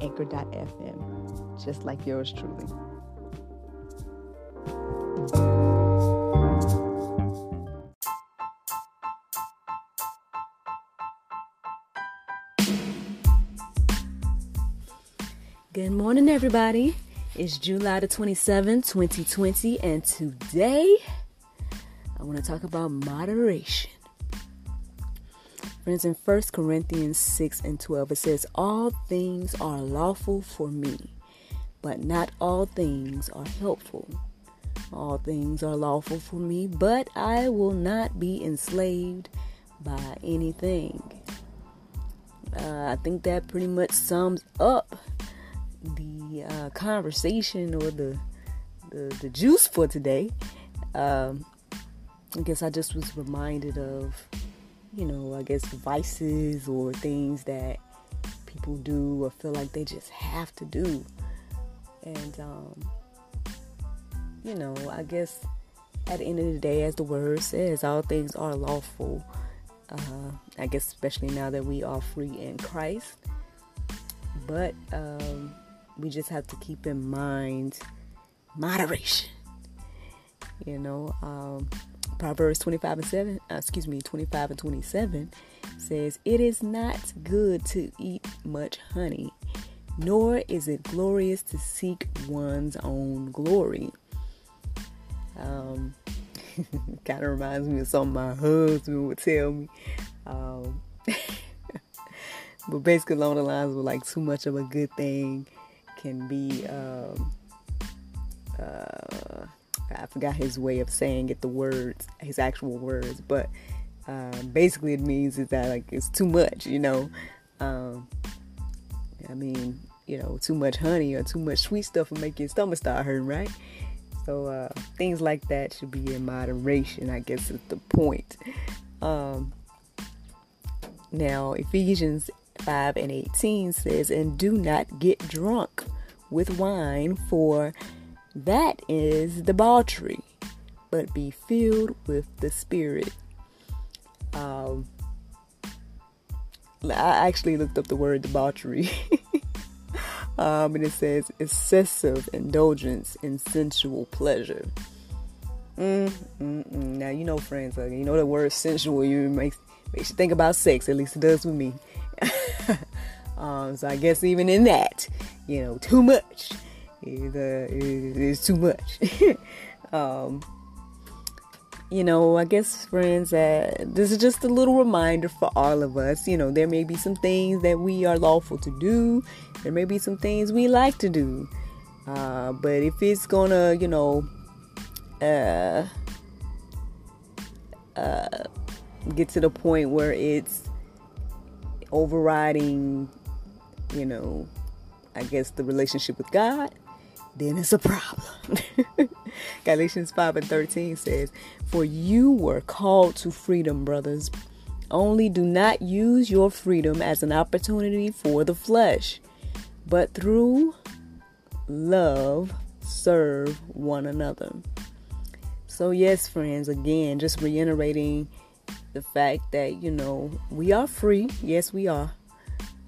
anchor.fm, just like yours truly. Good morning, everybody. It's July the 27th, 2020, and today I want to talk about moderation. Friends, in 1 Corinthians 6 and 12, it says, All things are lawful for me, but not all things are helpful. All things are lawful for me, but I will not be enslaved by anything. Uh, I think that pretty much sums up the uh, conversation or the, the, the juice for today. Um, I guess I just was reminded of you know, I guess vices or things that people do or feel like they just have to do. And, um, you know, I guess at the end of the day, as the word says, all things are lawful. Uh, I guess, especially now that we are free in Christ. But um, we just have to keep in mind moderation. You know, um, Proverbs 25 and 7, uh, excuse me, 25 and 27 says, It is not good to eat much honey, nor is it glorious to seek one's own glory. Um, kind of reminds me of something my husband would tell me. Um, but basically, along the lines of like, too much of a good thing can be. Um, uh, I forgot his way of saying it, the words, his actual words, but uh, basically it means is that like it's too much, you know. Um, I mean, you know, too much honey or too much sweet stuff will make your stomach start hurting, right? So uh, things like that should be in moderation, I guess is the point. Um, now, Ephesians 5 and 18 says, And do not get drunk with wine, for that is debauchery, but be filled with the Spirit. Um, I actually looked up the word debauchery. um, and it says excessive indulgence in sensual pleasure. Mm, mm, mm. Now you know, friends. Like, you know the word sensual. You makes makes you think about sex. At least it does with me. um, so I guess even in that, you know, too much is, is too much. um, you know, I guess, friends, uh, this is just a little reminder for all of us. You know, there may be some things that we are lawful to do, there may be some things we like to do. Uh, but if it's gonna, you know, uh, uh, get to the point where it's overriding, you know, I guess the relationship with God, then it's a problem. Galatians 5 and 13 says, For you were called to freedom, brothers. Only do not use your freedom as an opportunity for the flesh, but through love serve one another. So, yes, friends, again, just reiterating the fact that, you know, we are free. Yes, we are.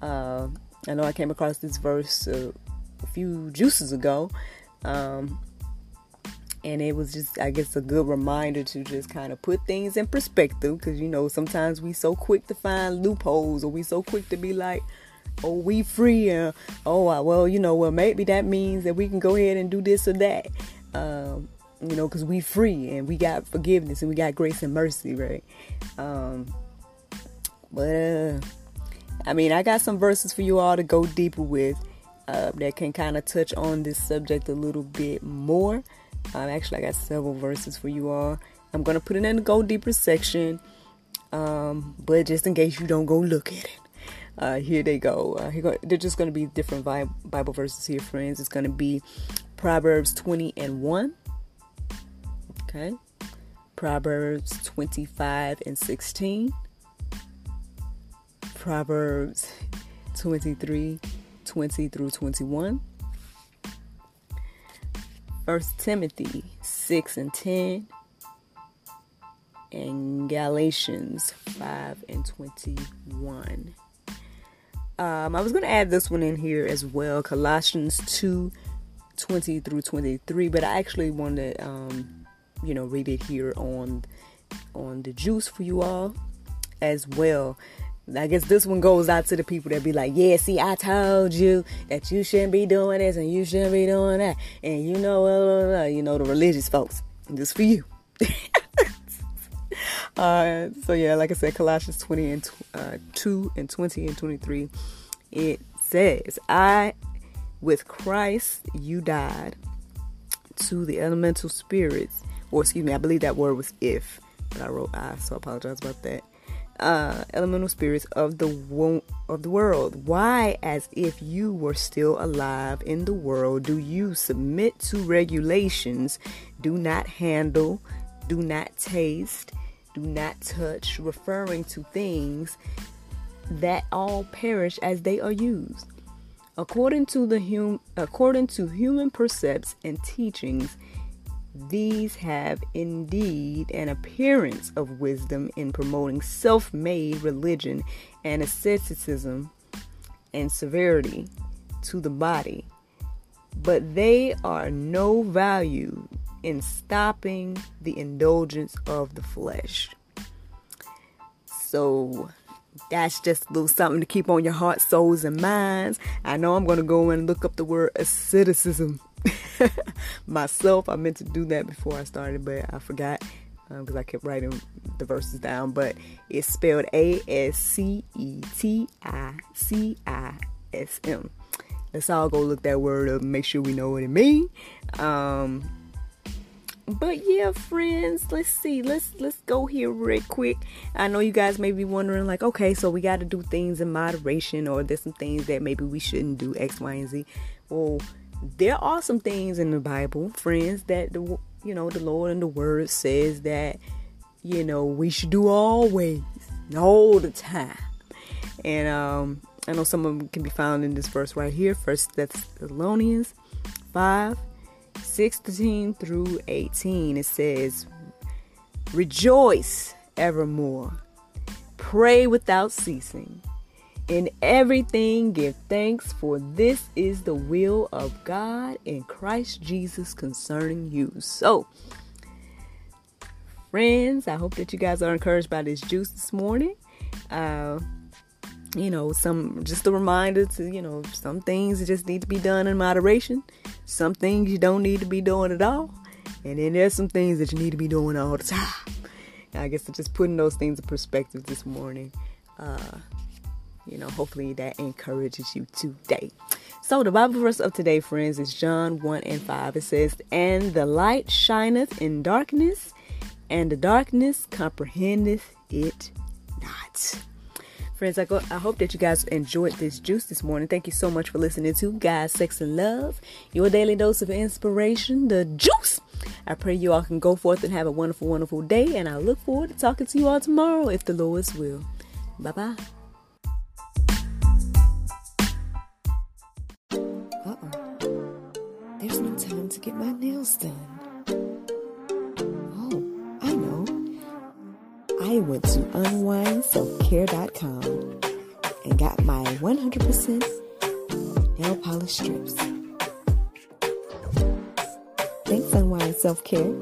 Uh, I know I came across this verse uh, a few juices ago. Um, and it was just, I guess, a good reminder to just kind of put things in perspective because, you know, sometimes we so quick to find loopholes or we so quick to be like, oh, we free. Uh, oh, well, you know, well, maybe that means that we can go ahead and do this or that. Um, you know, because we free and we got forgiveness and we got grace and mercy, right? Um, but, uh, I mean, I got some verses for you all to go deeper with uh, that can kind of touch on this subject a little bit more. Um, actually, I got several verses for you all. I'm going to put it in the go deeper section, um, but just in case you don't go look at it. Uh, here they go. Uh, here go. They're just going to be different Bible verses here, friends. It's going to be Proverbs 20 and 1. Okay. Proverbs 25 and 16. Proverbs 23, 20 through 21. First Timothy 6 and 10 and Galatians 5 and 21. Um, I was going to add this one in here as well, Colossians 2 20 through 23, but I actually wanted to, um, you know, read it here on on the juice for you all as well. I guess this one goes out to the people that be like, yeah, see, I told you that you shouldn't be doing this and you shouldn't be doing that. And you know, uh, you know, the religious folks. This for you. uh, so yeah, like I said, Colossians 20 and uh, 2 and 20 and 23, it says, I, with Christ, you died to the elemental spirits, or excuse me, I believe that word was if, but I wrote I, so I apologize about that uh, elemental spirits of the wo- of the world. Why, as if you were still alive in the world, do you submit to regulations? Do not handle, do not taste, do not touch, referring to things that all perish as they are used. According to the hum- according to human percepts and teachings, these have indeed an appearance of wisdom in promoting self made religion and asceticism and severity to the body, but they are no value in stopping the indulgence of the flesh. So that's just a little something to keep on your hearts, souls, and minds. I know I'm going to go and look up the word asceticism myself. I meant to do that before I started, but I forgot because um, I kept writing the verses down. But it's spelled A S C E T I C I S M. Let's all go look that word up and make sure we know what it means. Um, but yeah, friends, let's see. Let's let's go here real quick. I know you guys may be wondering, like, okay, so we got to do things in moderation, or there's some things that maybe we shouldn't do X, Y, and Z. Well, there are some things in the Bible, friends, that the you know the Lord and the Word says that you know we should do always, all the time. And um, I know some of them can be found in this verse right here, First Thessalonians five, sixteen through eighteen. It says, "Rejoice evermore, pray without ceasing." In everything, give thanks, for this is the will of God in Christ Jesus concerning you. So, friends, I hope that you guys are encouraged by this juice this morning. Uh, you know, some just a reminder to, you know, some things that just need to be done in moderation. Some things you don't need to be doing at all. And then there's some things that you need to be doing all the time. I guess just putting those things in perspective this morning. Uh, you know, hopefully that encourages you today. So, the Bible verse of today, friends, is John 1 and 5. It says, And the light shineth in darkness, and the darkness comprehendeth it not. Friends, I, go, I hope that you guys enjoyed this juice this morning. Thank you so much for listening to God, Sex, and Love, your daily dose of inspiration, the juice. I pray you all can go forth and have a wonderful, wonderful day, and I look forward to talking to you all tomorrow if the Lord's will. Bye bye. Get my nails done. Oh, I know. I went to unwindselfcare.com and got my 100% nail polish strips. Thanks, Unwind Self Care.